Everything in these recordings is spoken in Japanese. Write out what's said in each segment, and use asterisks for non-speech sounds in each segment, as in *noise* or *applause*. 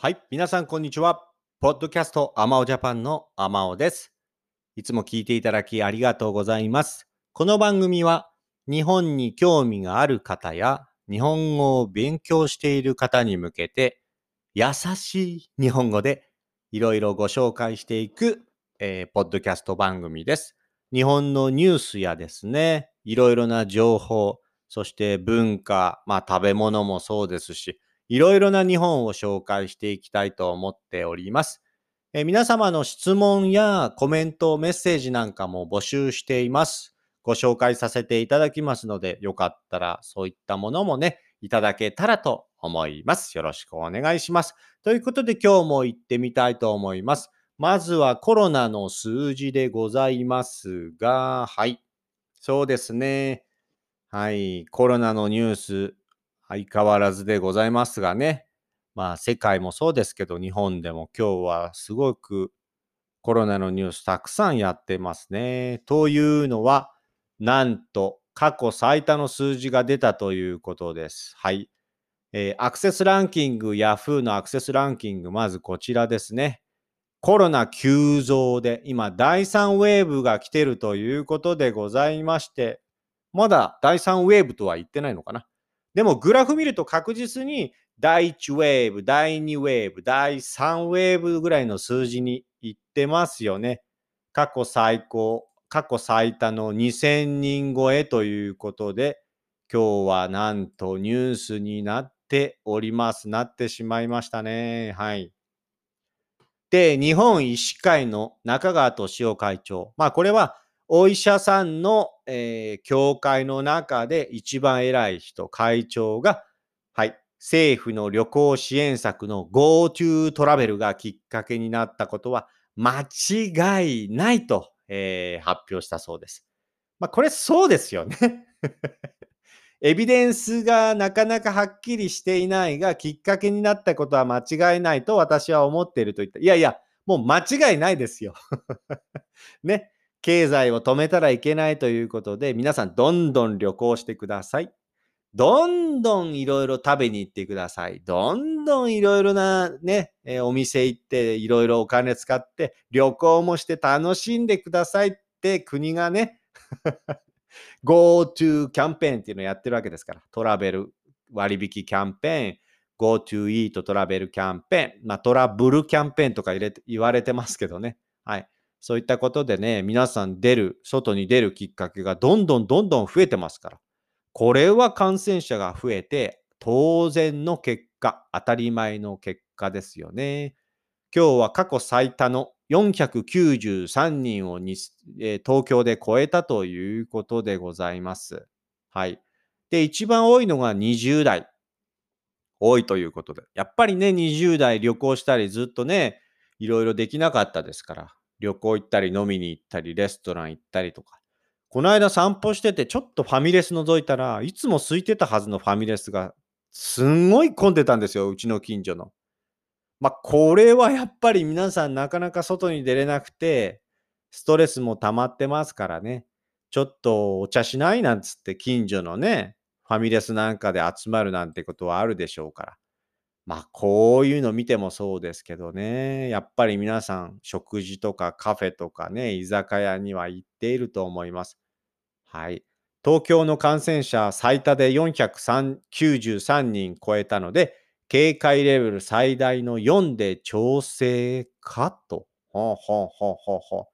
はい、皆さんこんにちは。ポッドキャストアマオジャパンのアマオです。いつも聞いていただきありがとうございます。この番組は日本に興味がある方や日本語を勉強している方に向けて優しい日本語でいろいろご紹介していく、えーポッドキャスト番組です。日本のニュースやですね、いろいろな情報、そして文化、まあ食べ物もそうですし、いろいろな日本を紹介していきたいと思っております。え皆様の質問やコメント、メッセージなんかも募集しています。ご紹介させていただきますので、よかったらそういったものもね、いただけたらと思います。よろしくお願いします。ということで今日も行ってみたいと思います。まずはコロナの数字でございますが、はい。そうですね。はい。コロナのニュース、相変わらずでございますがね。まあ世界もそうですけど、日本でも今日はすごくコロナのニュースたくさんやってますね。というのは、なんと過去最多の数字が出たということです。はい。えーアクセスランキング、Yahoo のアクセスランキング、まずこちらですね。コロナ急増で、今、第3ウェーブが来てるということでございまして、まだ第3ウェーブとは言ってないのかな。でも、グラフ見ると確実に、第1ウェーブ、第2ウェーブ、第3ウェーブぐらいの数字にいってますよね。過去最高、過去最多の2000人超えということで、今日はなんとニュースになっております。なってしまいましたね。はい。で、日本医師会の中川俊夫会長。まあ、これはお医者さんの、えー協会の中で一番偉い人、会長が、はい、政府の旅行支援策の GoTo トラベルがきっかけになったことは間違いないと、えー発表したそうです。まあ、これそうですよね。*laughs* エビデンスがなかなかはっきりしていないが、きっかけになったことは間違いないと私は思っていると言った。いやいや、もう間違いないですよ。*laughs* ね。経済を止めたらいけないということで、皆さんどんどん旅行してください。どんどんいろいろ食べに行ってください。どんどんいろいろなね、えーお店行っていろいろお金使って旅行もして楽しんでくださいって国がね、*laughs* GoTo キャンペーンっていうのをやってるわけですから。トラベル割引キャンペーン、GoTo Eat トラベルキャンペーン、まあトラブルキャンペーンとか入れて言われてますけどね。はい。そういったことでね、皆さん出る、外に出るきっかけがどんどんどんどん増えてますから。これは感染者が増えて当然の結果、当たり前の結果ですよね。今日は過去最多の493人をに、えー東京で超えたということでございます。はい。で、一番多いのが20代。多いということで。やっぱりね、20代旅行したりずっとね、いろいろできなかったですから。旅行行ったり飲みに行ったり、レストラン行ったりとか。この間散歩してて、ちょっとファミレス覗いたらいつも空いてたはずのファミレスが、すんごい混んでたんですよ、うちの近所の。まあ、これはやっぱり皆さんなかなか外に出れなくて、ストレスも溜まってますからね。ちょっとお茶しない？なんつって近所のね、ファミレスなんかで集まるなんてことはあるでしょうから。まあ、こういうの見てもそうですけどね。やっぱり皆さん、食事とかカフェとかね、居酒屋には行っていると思います。はい。東京の感染者最多で493人超えたので、警戒レベル最大の4で調整かと。ほうほうほうほうほう。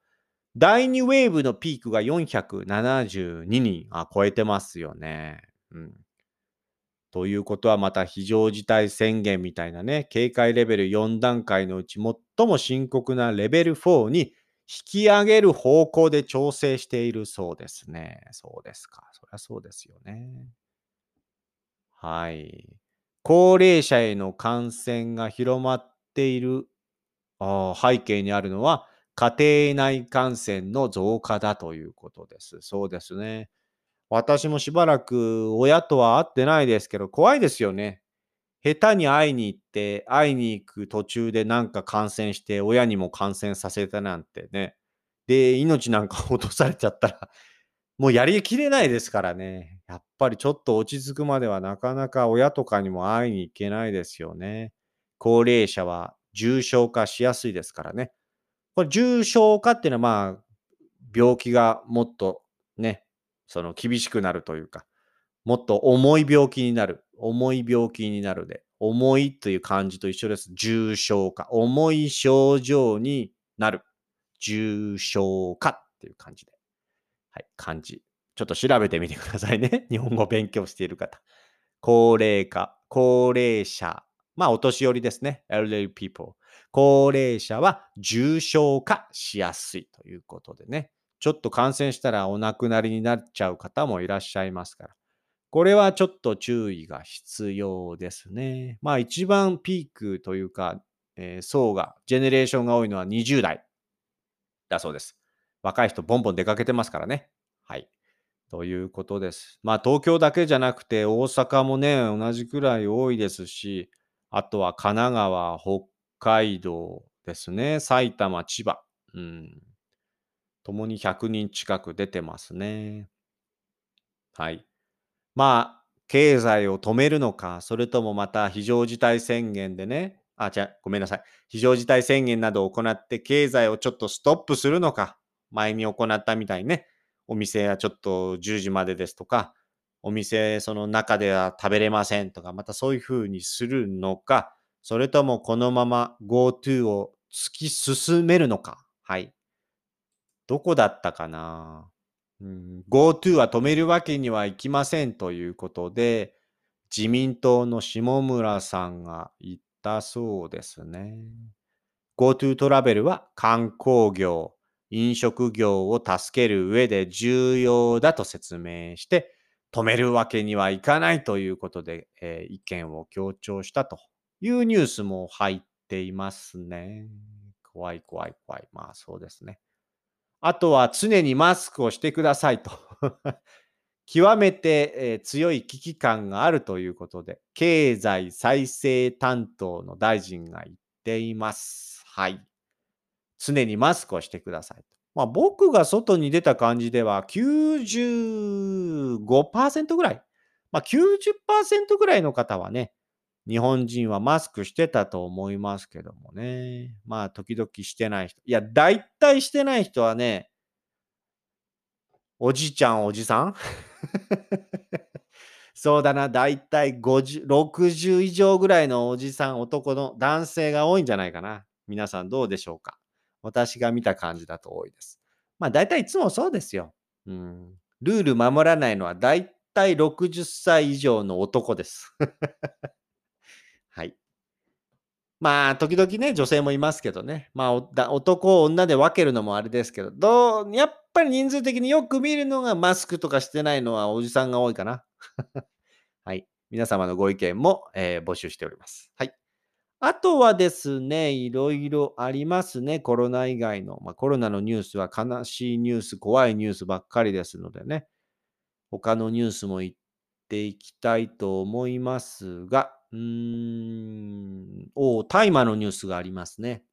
第2ウェーブのピークが472人。あ、超えてますよね。うん。ということはまた非常事態宣言みたいなね、警戒レベル4段階のうち最も深刻なレベル4に引き上げる方向で調整しているそうですね。そうですか。そりゃそうですよね。はい。高齢者への感染が広まっているあ背景にあるのは、家庭内感染の増加だということです。そうですね。私もしばらく親とは会ってないですけど、怖いですよね。下手に会いに行って、会いに行く途中でなんか感染して、親にも感染させたなんてね。で、命なんか落とされちゃったら、*laughs* もうやりきれないですからね。やっぱりちょっと落ち着くまではなかなか親とかにも会いに行けないですよね。高齢者は重症化しやすいですからね。これ重症化っていうのはまあ、病気がもっとね、その厳しくなるというか、もっと重い病気になる。重い病気になるで、重いという漢字と一緒です。重症化。重い症状になる。重症化っていう感じで。はい、漢字。ちょっと調べてみてくださいね。*laughs* 日本語勉強している方。高齢化、高齢者。まあ、お年寄りですね。elderly people。高齢者は重症化しやすいということでね。ちょっと感染したらお亡くなりになっちゃう方もいらっしゃいますから。これはちょっと注意が必要ですね。まあ一番ピークというか、えー、層が、ジェネレーションが多いのは20代だそうです。若い人ボンボン出かけてますからね。はい。ということです。まあ東京だけじゃなくて大阪もね、同じくらい多いですし、あとは神奈川、北海道ですね、埼玉、千葉。うん。ともに100人近く出てますね。はい。まあ、経済を止めるのか、それともまた非常事態宣言でね、あ、じゃごめんなさい。非常事態宣言などを行って経済をちょっとストップするのか、前に行ったみたいにね、お店はちょっと10時までですとか、お店その中では食べれませんとか、またそういうふうにするのか、それともこのまま GoTo を突き進めるのか。はい。どこだったかな？うん、GoTo は止めるわけにはいきませんということで、自民党の下村さんが言ったそうですね。GoTo トラベルは観光業、飲食業を助ける上で重要だと説明して、止めるわけにはいかないということで、えー、意見を強調したというニュースも入っていますね。怖い怖い怖い。まあそうですね。あとは常にマスクをしてくださいと *laughs* 極めて、え強い危機感があるということで、経済再生担当の大臣が言っています。はい。常にマスクをしてください。まあ、僕が外に出た感じでは95%ぐらい。まあ90%ぐらいの方はね、日本人はマスクしてたと思いますけどもね。まあ、時々してない人。いや、大体してない人はね、おじちゃん、おじさん？*laughs* そうだな、大体50、60以上ぐらいのおじさん、男の男性が多いんじゃないかな。皆さんどうでしょうか私が見た感じだと多いです。まあ大体いつもそうですよ。うん。ルール守らないのは大体60歳以上の男です。まあ、時々ね、女性もいますけどね。まあ、男女で分けるのもあれですけど、どう、やっぱり人数的によく見るのがマスクとかしてないのはおじさんが多いかな。*laughs* はい。皆様のご意見も、えー、募集しております。はい。あとはですね、いろいろありますね。コロナ以外の。まあ、コロナのニュースは悲しいニュース、怖いニュースばっかりですのでね。他のニュースも言っていきたいと思いますが、うーん。お大麻のニュースがありますね。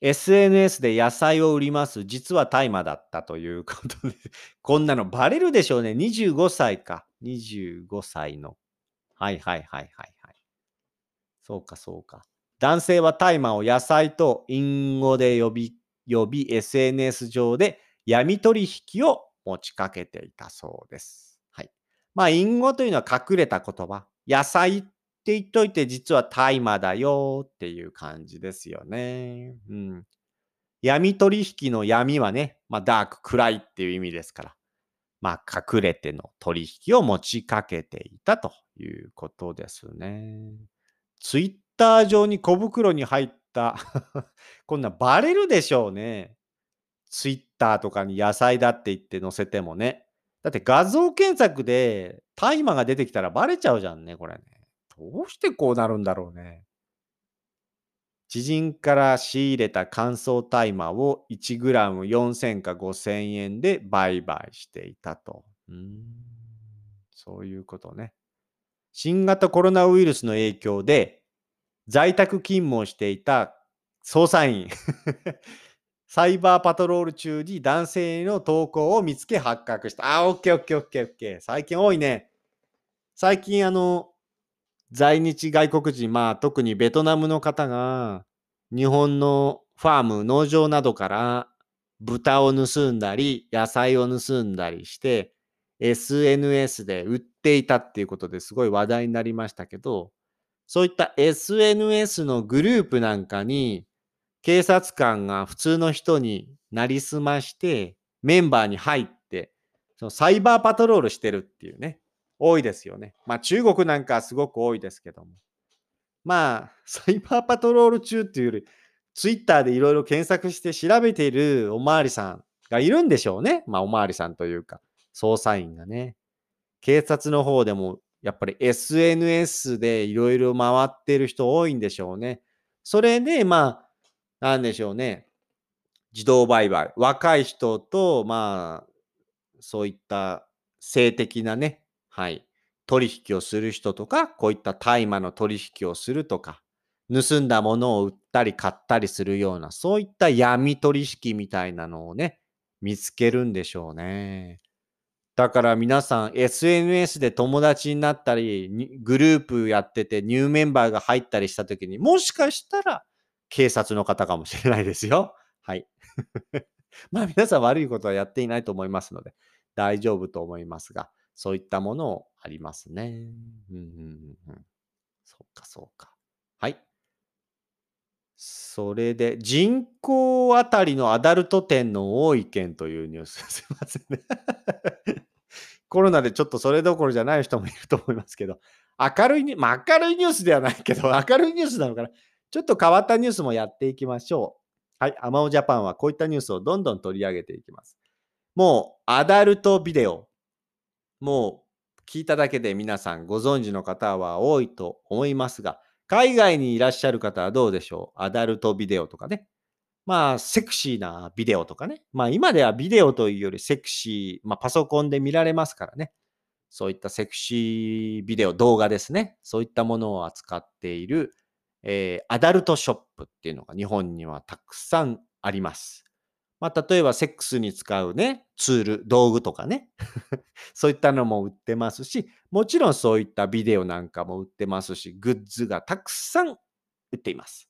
SNS で野菜を売ります。実は大麻だったということで、*laughs* こんなのバレるでしょうね。25歳か。25歳の。はいはいはいはいはい。そうかそうか。男性は大麻を野菜と隠語で呼び、呼び SNS 上で闇取引を持ちかけていたそうです。はい。まあ、隠語というのは隠れた言葉。野菜って言っといて実は大麻だよっていう感じですよね。うん。闇取引の闇はね、まあダーク、暗いっていう意味ですから。まあ隠れての取引を持ちかけていたということですね。ツイッター上に小袋に入った *laughs* こんなバレるでしょうね。ツイッターとかに野菜だって言って載せてもね。だって画像検索で大麻が出てきたらバレちゃうじゃんね、これね。どうしてこうなるんだろうね。知人から仕入れた乾燥大麻を 1g4000 か5000円で売買していたと。うん、そういうことね。新型コロナウイルスの影響で在宅勤務をしていた捜査員サイバーパトロール中に男性の投稿を見つけ発覚した。あ、オッケーオッケーオッケーオッケー。最近多いね。最近あの、在日外国人、まあ特にベトナムの方が、日本のファーム、農場などから豚を盗んだり、野菜を盗んだりして、SNS で売っていたっていうことですごい話題になりましたけど、そういった SNS のグループなんかに、警察官が普通の人になりすまして、メンバーに入って、そのサイバーパトロールしてるっていうね、多いですよね。まあ中国なんかすごく多いですけども。まあ、サイバーパトロール中っていうより、ツイッターでいろいろ検索して調べているおまわりさんがいるんでしょうね。まあおまわりさんというか、捜査員がね。警察の方でもやっぱり SNS でいろいろ回ってる人多いんでしょうね。それで、まあ、なんでしょうね。自動売買。若い人と、まあ、そういった性的なね、はい、取引をする人とか、こういった大麻の取引をするとか、盗んだものを売ったり買ったりするような、そういった闇取引みたいなのをね、見つけるんでしょうね。だから皆さん SNS で友達になったり、グループやっててニューメンバーが入ったりした時に、もしかしたら警察の方かもしれないですよ。*laughs* はい。*laughs* まあ皆さん悪いことはやっていないと思いますので、大丈夫と思いますが、そういったものをありますね。うんうんうん。そうかそうか。はい。それで、人口あたりのアダルト店の多い県というニュース。すいませんね。*laughs* コロナでちょっとそれどころじゃない人もいると思いますけど、明るいに、まあ、明るいニュースではないけど、明るいニュースなのかな。ちょっと変わったニュースもやっていきましょう。はい、アマオジャパンはこういったニュースをどんどん取り上げていきます。もう、アダルトビデオ。もう、聞いただけで皆さんご存知の方は多いと思いますが、海外にいらっしゃる方はどうでしょう？アダルトビデオとかね。まあ、セクシーなビデオとかね。まあ、今ではビデオというよりセクシー、まあ、パソコンで見られますからね。そういったセクシービデオ、動画ですね。そういったものを扱っている、えー、アダルトショップっていうのが日本にはたくさんあります。まあ、例えばセックスに使うね、ツール、道具とかね。*laughs* そういったのも売ってますし、もちろんそういったビデオなんかも売ってますし、グッズがたくさん売っています。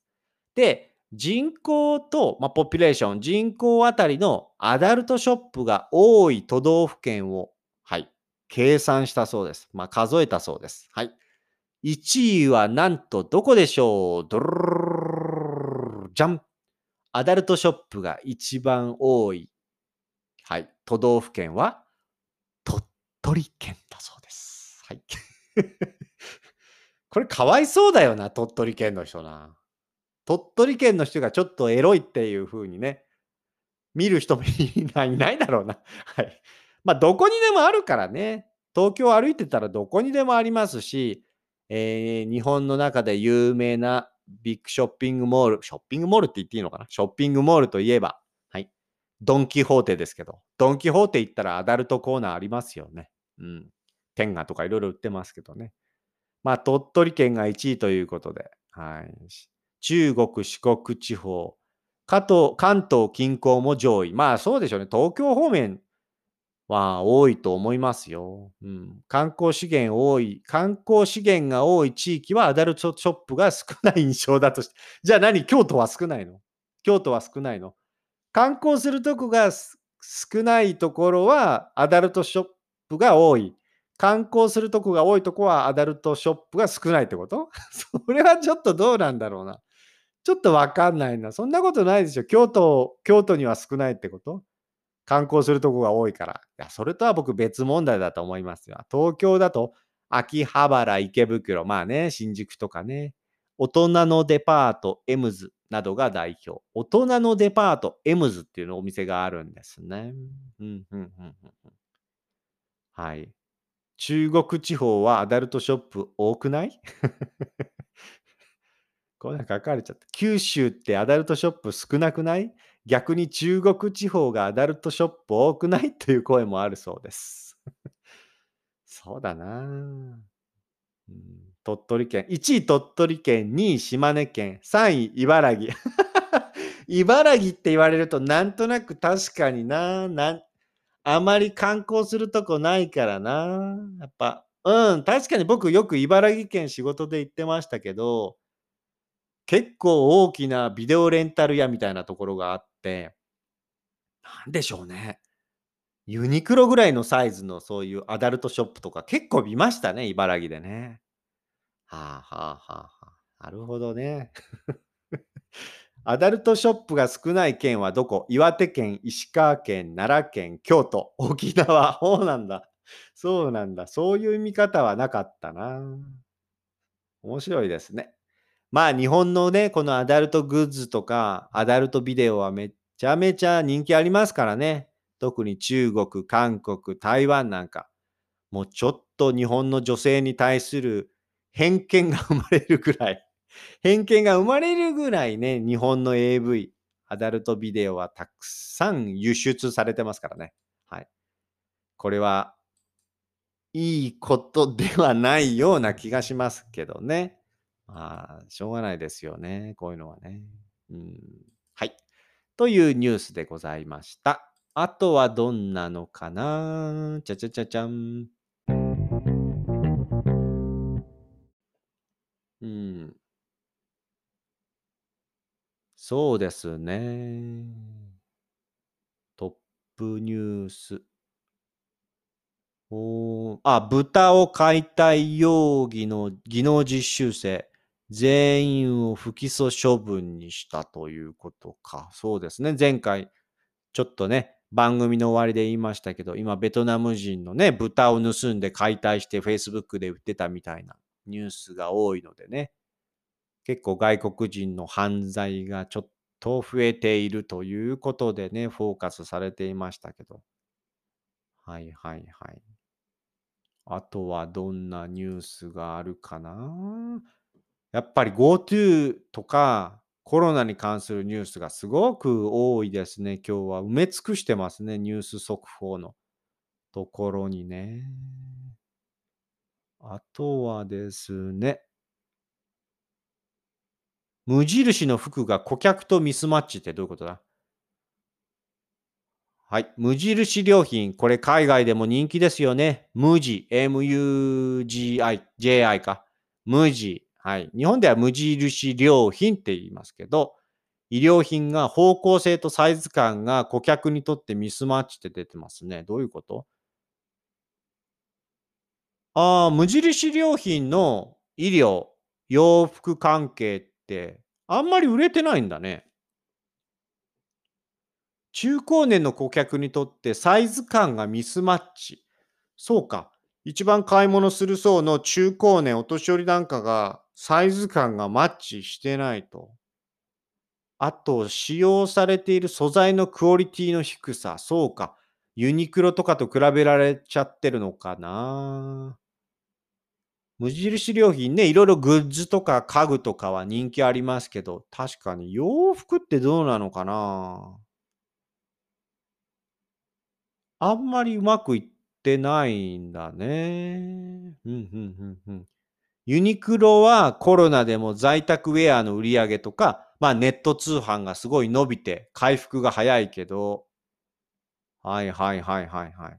で、人口と、まあ、ポピュレーション、人口あたりのアダルトショップが多い都道府県を、はい、計算したそうです。まあ、数えたそうです。はい。1位はなんとどこでしょう？ドルルルじゃんアダルトショップが一番多い、はい、都道府県は鳥取県だそうです。はい。これかわいそうだよな、鳥取県の人な。鳥取県の人がちょっとエロいっていう風にね、見る人もいないいないだろうな。はい。まあ、どこにでもあるからね。東京歩いてたらどこにでもありますし、えー、日本の中で有名なビッグショッピングモール、ショッピングモールって言っていいのかな？ショッピングモールといえば、はい。ドン・キホーテですけど、ドン・キホーテ行ったらアダルトコーナーありますよね。うん。天下とかいろいろ売ってますけどね。まあ、鳥取県が1位ということで、はい。中国、四国地方、関東、関東近郊も上位。まあそうでしょうね。東京方面は多いと思いますよ。うん、観光資源多い、観光資源が多い地域はアダルトショップが少ない印象だとして。*laughs* じゃあ何？京都は少ないの？京都は少ないの？観光するとこが少ないところはアダルトショップが多い。観光するとこが多いとこはアダルトショップが少ないってこと？*laughs* それはちょっとどうなんだろうな。ちょっとわかんないな。そんなことないでしょ。京都、京都には少ないってこと？観光するとこが多いから。いや、それとは僕別問題だと思いますよ。東京だと、秋葉原、池袋、まあね、新宿とかね、大人のデパート、エムズなどが代表。大人のデパート、エムズっていうのお店があるんですね。うん、うん、うん、うん。はい。中国地方はアダルトショップ多くない？*laughs* これなんか書かれちゃった。九州ってアダルトショップ少なくない？逆に中国地方がアダルトショップ多くない？という声もあるそうです。*laughs* そうだな、うん、鳥取県。1位鳥取県、2位島根県、3位茨城。*laughs* 茨城って言われるとなんとなく確かにななあまり観光するとこないからな。やっぱうん、確かに僕よく茨城県仕事で行ってましたけど、結構大きなビデオレンタル屋みたいなところがあって、なんでしょうね。ユニクロぐらいのサイズのそういうアダルトショップとか結構見ましたね、茨城でね。はあはあはあはあ。なるほどね。*laughs* アダルトショップが少ない県はどこ？岩手県、石川県、奈良県、京都、沖縄。そうなんだ。そうなんだ。そういう見方はなかったな。面白いですね。まあ日本のね、このアダルトグッズとか、アダルトビデオはめちゃめちゃ人気ありますからね。特に中国、韓国、台湾なんか。もうちょっと日本の女性に対する偏見が生まれるぐらい、偏見が生まれるぐらいね、日本の AV、アダルトビデオはたくさん輸出されてますからね。はい。これは、いいことではないような気がしますけどね。まあ、しょうがないですよね。こういうのはね。うん。はい。というニュースでございました。あとはどんなのかな？ちゃちゃちゃちゃん。うん。そうですね。トップニュース。おあ、豚を解体容疑の技能実習生、全員を不起訴処分にしたということか。そうですね。前回、ちょっとね、番組の終わりで言いましたけど、今、ベトナム人のね、豚を盗んで解体して Facebook で売ってたみたいなニュースが多いのでね、結構外国人の犯罪がちょっと増えているということでね、フォーカスされていましたけど。はいはいはい。あとはどんなニュースがあるかな？やっぱり GoTo とかコロナに関するニュースがすごく多いですね。今日は埋め尽くしてますね。ニュース速報のところにね。あとはですね。無印の服が顧客とミスマッチってどういうことだ？はい。無印良品。これ海外でも人気ですよね。無地。M-U-G-I。J-I か。無地。はい。日本では無印良品って言いますけど、医療品が方向性とサイズ感が顧客にとってミスマッチって出てますね。どういうこと？ああ、無印良品の医療、洋服関係ってあんまり売れてないんだね。中高年の顧客にとってサイズ感がミスマッチ。そうか。一番買い物する層の中高年、お年寄りなんかがサイズ感がマッチしてないと。あと、使用されている素材のクオリティの低さ。そうか。ユニクロとかと比べられちゃってるのかな。無印良品ね、いろいろグッズとか家具とかは人気ありますけど、確かに洋服ってどうなのかなあんまりうまくいってないんだね。うん、うん、うん、うん。ユニクロはコロナでも在宅ウェアの売り上げとか、まあネット通販がすごい伸びて回復が早いけど、はいはいはいはいはい。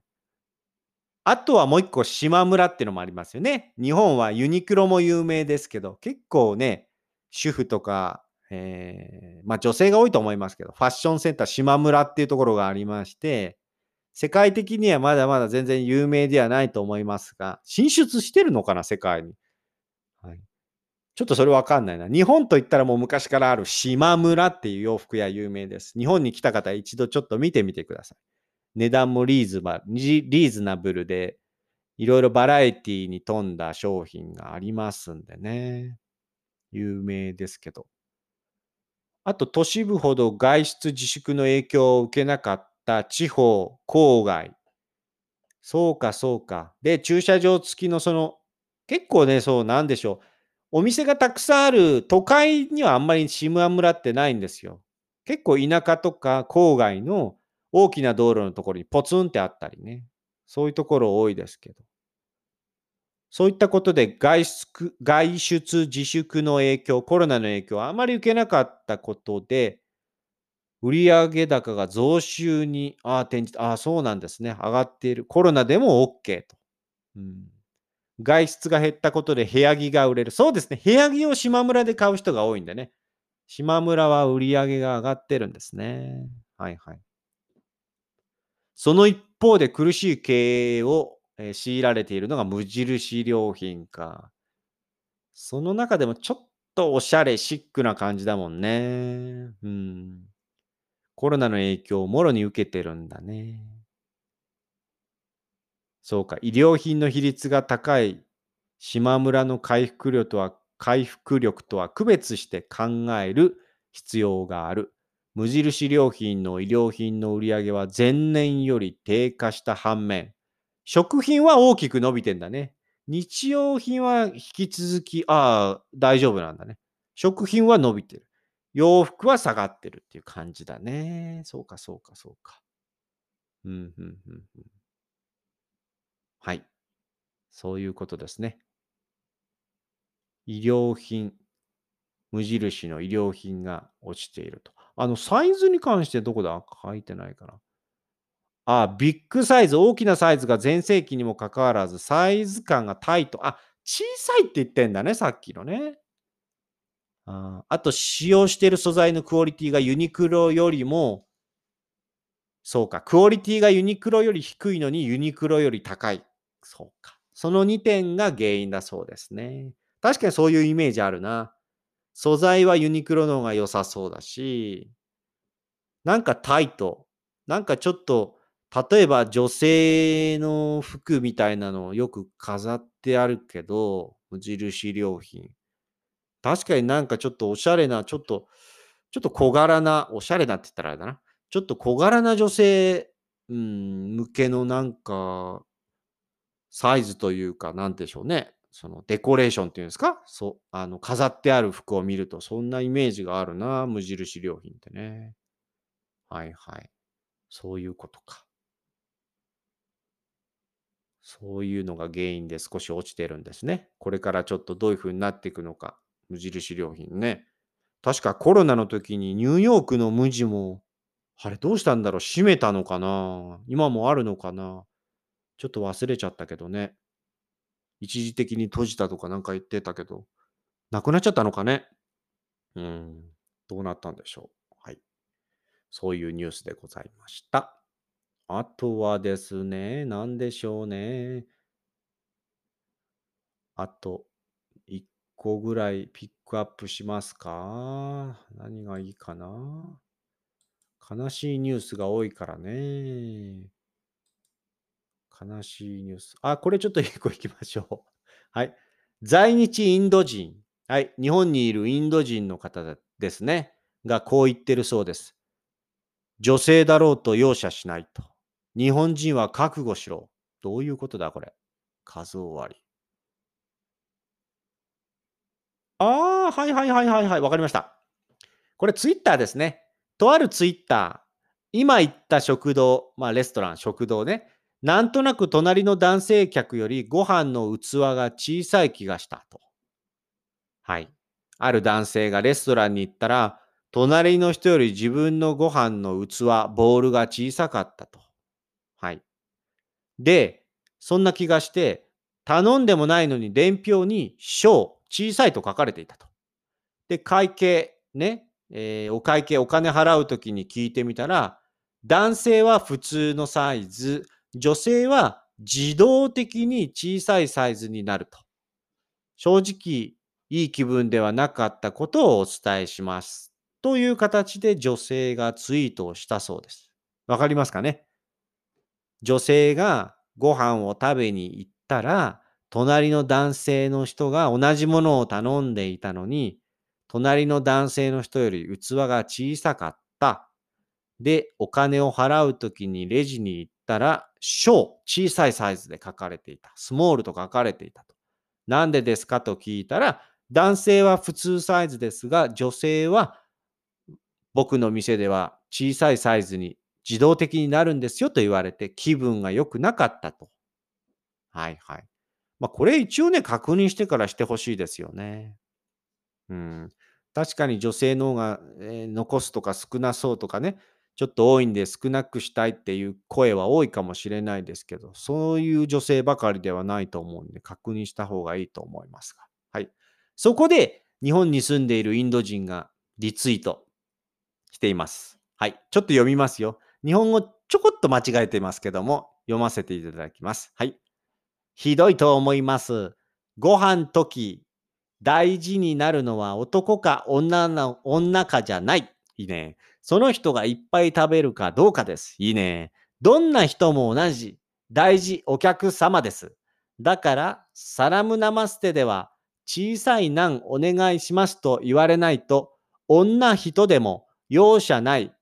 あとはもう一個島村っていうのもありますよね。日本はユニクロも有名ですけど、結構ね、主婦とか、えーまあ女性が多いと思いますけど、ファッションセンター島村っていうところがありまして、世界的にはまだまだ全然有名ではないと思いますが、進出してるのかな、世界に。はい、ちょっとそれわかんないな。日本といったらもう昔からある島村っていう洋服屋有名です。日本に来た方一度ちょっと見てみてください。値段もリーズバリリーズナブルで、いろいろバラエティに富んだ商品がありますんでね。有名ですけど。あと、都市部ほど外出自粛の影響を受けなかった地方、郊外。そうか、そうか。で、駐車場付きのその、結構ね、そうなんでしょう。お店がたくさんある都会にはあんまり島村ってないんですよ。結構田舎とか郊外の大きな道路のところにポツンってあったりね。そういうところ多いですけど。そういったことで外出外出自粛の影響、コロナの影響をあまり受けなかったことで、売上高が増収にああ転じあそうなんですね。上がっている。コロナでも OK と。うん、外出が減ったことで部屋着が売れる。そうですね。部屋着を島村で買う人が多いんでね。島村は売り上げが上がってるんですね。はいはい。その一方で苦しい経営を強いられているのが無印良品か。その中でもちょっとおしゃれ、シックな感じだもんね。うん。コロナの影響をもろに受けてるんだね。そうか、医療品の比率が高い島村の回復力とは回復力とは区別して考える必要がある。無印良品の医療品の売り上げは前年より低下した反面、食品は大きく伸びてんだね。日用品は引き続き、ああ、大丈夫なんだね。食品は伸びてる。洋服は下がってるっていう感じだね。そうか、そうか、そうか。うん、うん、うん、うん。はい。そういうことですね。医療品、無印の医療品が落ちていると。あの、サイズに関してどこだ？書いてないかな。あ、ビッグサイズ、大きなサイズが全盛期にもかかわらず、サイズ感がタイト。あ、小さいって言ってんだね、さっきのね。ああと、使用している素材のクオリティがユニクロよりも、そうか、クオリティがユニクロより低いのにユニクロより高い。そうか。その2点が原因だそうですね。確かにそういうイメージあるな。素材はユニクロの方が良さそうだし、なんかタイト。なんかちょっと、例えば女性の服みたいなのをよく飾ってあるけど、無印良品。確かになんかちょっとおしゃれな、ちょっと、ちょっと小柄な、おしゃれなって言ったらあれだな。ちょっと小柄な女性、うん、向けのなんか、サイズというか、なんでしょうね。そのデコレーションっていうんですか？そう、あの、飾ってある服を見ると、そんなイメージがあるな、無印良品ってね。はいはい。そういうことか。そういうのが原因で少し落ちてるんですね。これからちょっとどういう風になっていくのか。無印良品ね。確かコロナの時にニューヨークの無地も、あれどうしたんだろう？閉めたのかな？今もあるのかな？ちょっと忘れちゃったけどね。一時的に閉じたとかなんか言ってたけど、なくなっちゃったのかね。うん、どうなったんでしょう。はい。そういうニュースでございました。あとはですね、何でしょうね。あと、1個ぐらいピックアップしますか何がいいかな悲しいニュースが多いからね。悲しいニュース。あ、これちょっと一個いきましょう。*laughs* はい。在日インド人。はい。日本にいるインド人の方ですね。がこう言ってるそうです。女性だろうと容赦しないと。日本人は覚悟しろ。どういうことだ、これ。数終わり。ああ、はいはいはいはいはい。わかりました。これツイッターですね。とあるツイッター。今言った食堂、まあレストラン、食堂ね。なんとなく隣の男性客よりご飯の器が小さい気がしたと。はい。ある男性がレストランに行ったら、隣の人より自分のご飯の器、ボールが小さかったと。はい。で、そんな気がして、頼んでもないのに伝票に小、小さいと書かれていたと。で、会計、ね、えー、お会計、お金払うときに聞いてみたら、男性は普通のサイズ、女性は自動的に小さいサイズになると。正直、いい気分ではなかったことをお伝えします。という形で女性がツイートをしたそうです。わかりますかね？女性がご飯を食べに行ったら、隣の男性の人が同じものを頼んでいたのに、隣の男性の人より器が小さかった。で、お金を払うときにレジに行ったら、小、小さいサイズで書かれていた。スモールと書かれていたと。なんでですかと聞いたら、男性は普通サイズですが、女性は僕の店では小さいサイズに自動的になるんですよと言われて気分が良くなかったと。はいはい。まあこれ一応ね、確認してからしてほしいですよね。うん。確かに女性の方が、えー、残すとか少なそうとかね、ちょっと多いんで少なくしたいっていう声は多いかもしれないですけど、そういう女性ばかりではないと思うんで、確認した方がいいと思いますが。はい。そこで、日本に住んでいるインド人がリツイートしています。はい。ちょっと読みますよ。日本語ちょこっと間違えてますけども、読ませていただきます。はい。ひどいと思います。ご飯時、大事になるのは男か女の女かじゃない。いいね。その人がいっぱい食べるかどうかです。いいね。どんな人も同じ。大事お客様です。だから、サラムナマステでは、小さい難お願いしますと言われないと、女人でも容赦ない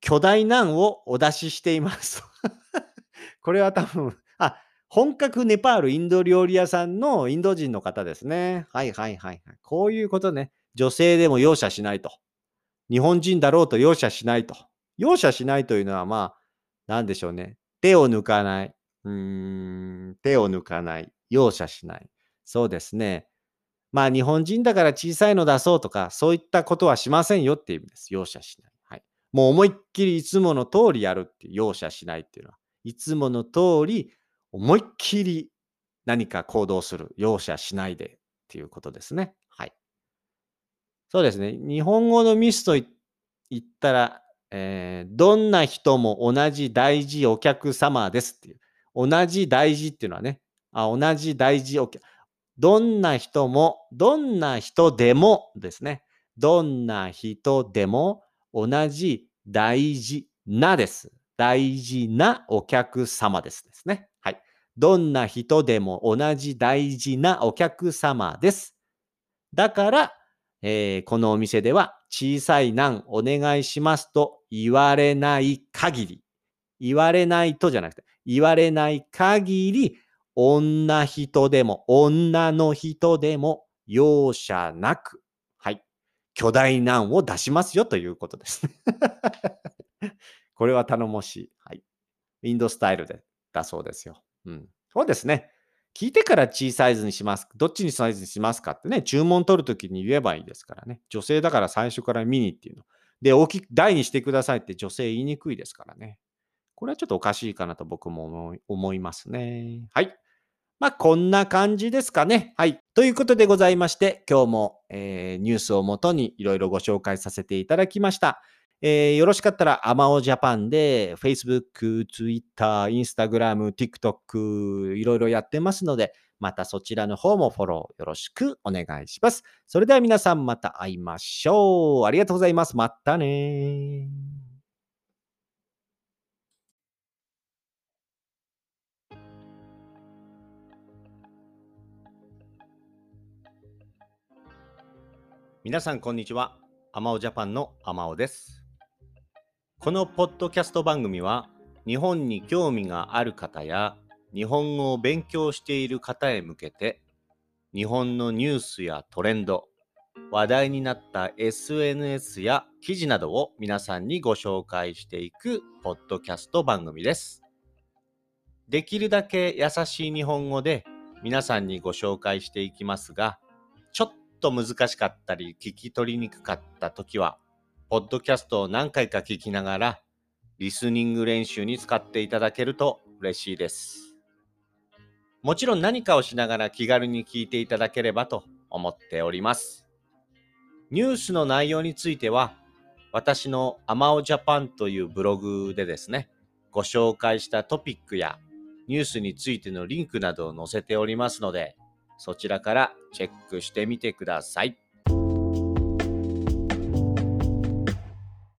巨大難をお出ししています。*laughs* これは多分、あ、本格ネパールインド料理屋さんのインド人の方ですね。はいはいはい。こういうことね。女性でも容赦しないと。日本人だろうと容赦しないと。容赦しないというのは、まあ、なんでしょうね。手を抜かない。うーん、手を抜かない。容赦しない。そうですね。まあ、日本人だから小さいの出そうとか、そういったことはしませんよっていう意味です。容赦しない。はい。もう思いっきりいつもの通りやるっていう、容赦しないっていうのは。いつもの通り、思いっきり何か行動する。容赦しないでっていうことですね。はいそうですね。日本語のミスと言ったら、えー、どんな人も同じ大事お客様ですっていう。同じ大事っていうのはね、あ同じ大事お客、どんな人も、どんな人でもですね。どんな人でも同じ大事なです。大事なお客様ですですね。はい。どんな人でも同じ大事なお客様です。だから、えー、このお店では小さい難お願いしますと言われない限り、言われないとじゃなくて、言われない限り、女人でも、女の人でも容赦なく、はい、巨大難を出しますよということです *laughs* これは頼もしい。はい。インドスタイルでだそうですよ。うん。そうですね。聞いてから小サイズにします。どっちにサイズにしますかってね、注文取るときに言えばいいですからね。女性だから最初からミニっていうの。で、大きく、大にしてくださいって女性言いにくいですからね。これはちょっとおかしいかなと僕も思いますね。はい。まあ、こんな感じですかね。はい。ということでございまして、今日も、えー、ニュースをもとにいろいろご紹介させていただきました。えー、よろしかったら、アマオジャパンで、Facebook、Twitter、Instagram、TikTok、いろいろやってますので、またそちらの方もフォローよろしくお願いします。それでは皆さんまた会いましょう。ありがとうございます。またね皆さんこんにちは。アマオジャパンのアマオです。このポッドキャスト番組は日本に興味がある方や日本語を勉強している方へ向けて日本のニュースやトレンド話題になった SNS や記事などを皆さんにご紹介していくポッドキャスト番組です。できるだけ優しい日本語で皆さんにご紹介していきますが、ちょっと難しかったり聞き取りにくかった時はポッドキャストを何回か聞きながら、リスニング練習に使っていただけると嬉しいです。もちろん何かをしながら気軽に聞いていただければと思っております。ニュースの内容については、私のアマオジャパンというブログでですね、ご紹介したトピックやニュースについてのリンクなどを載せておりますので、そちらからチェックしてみてください。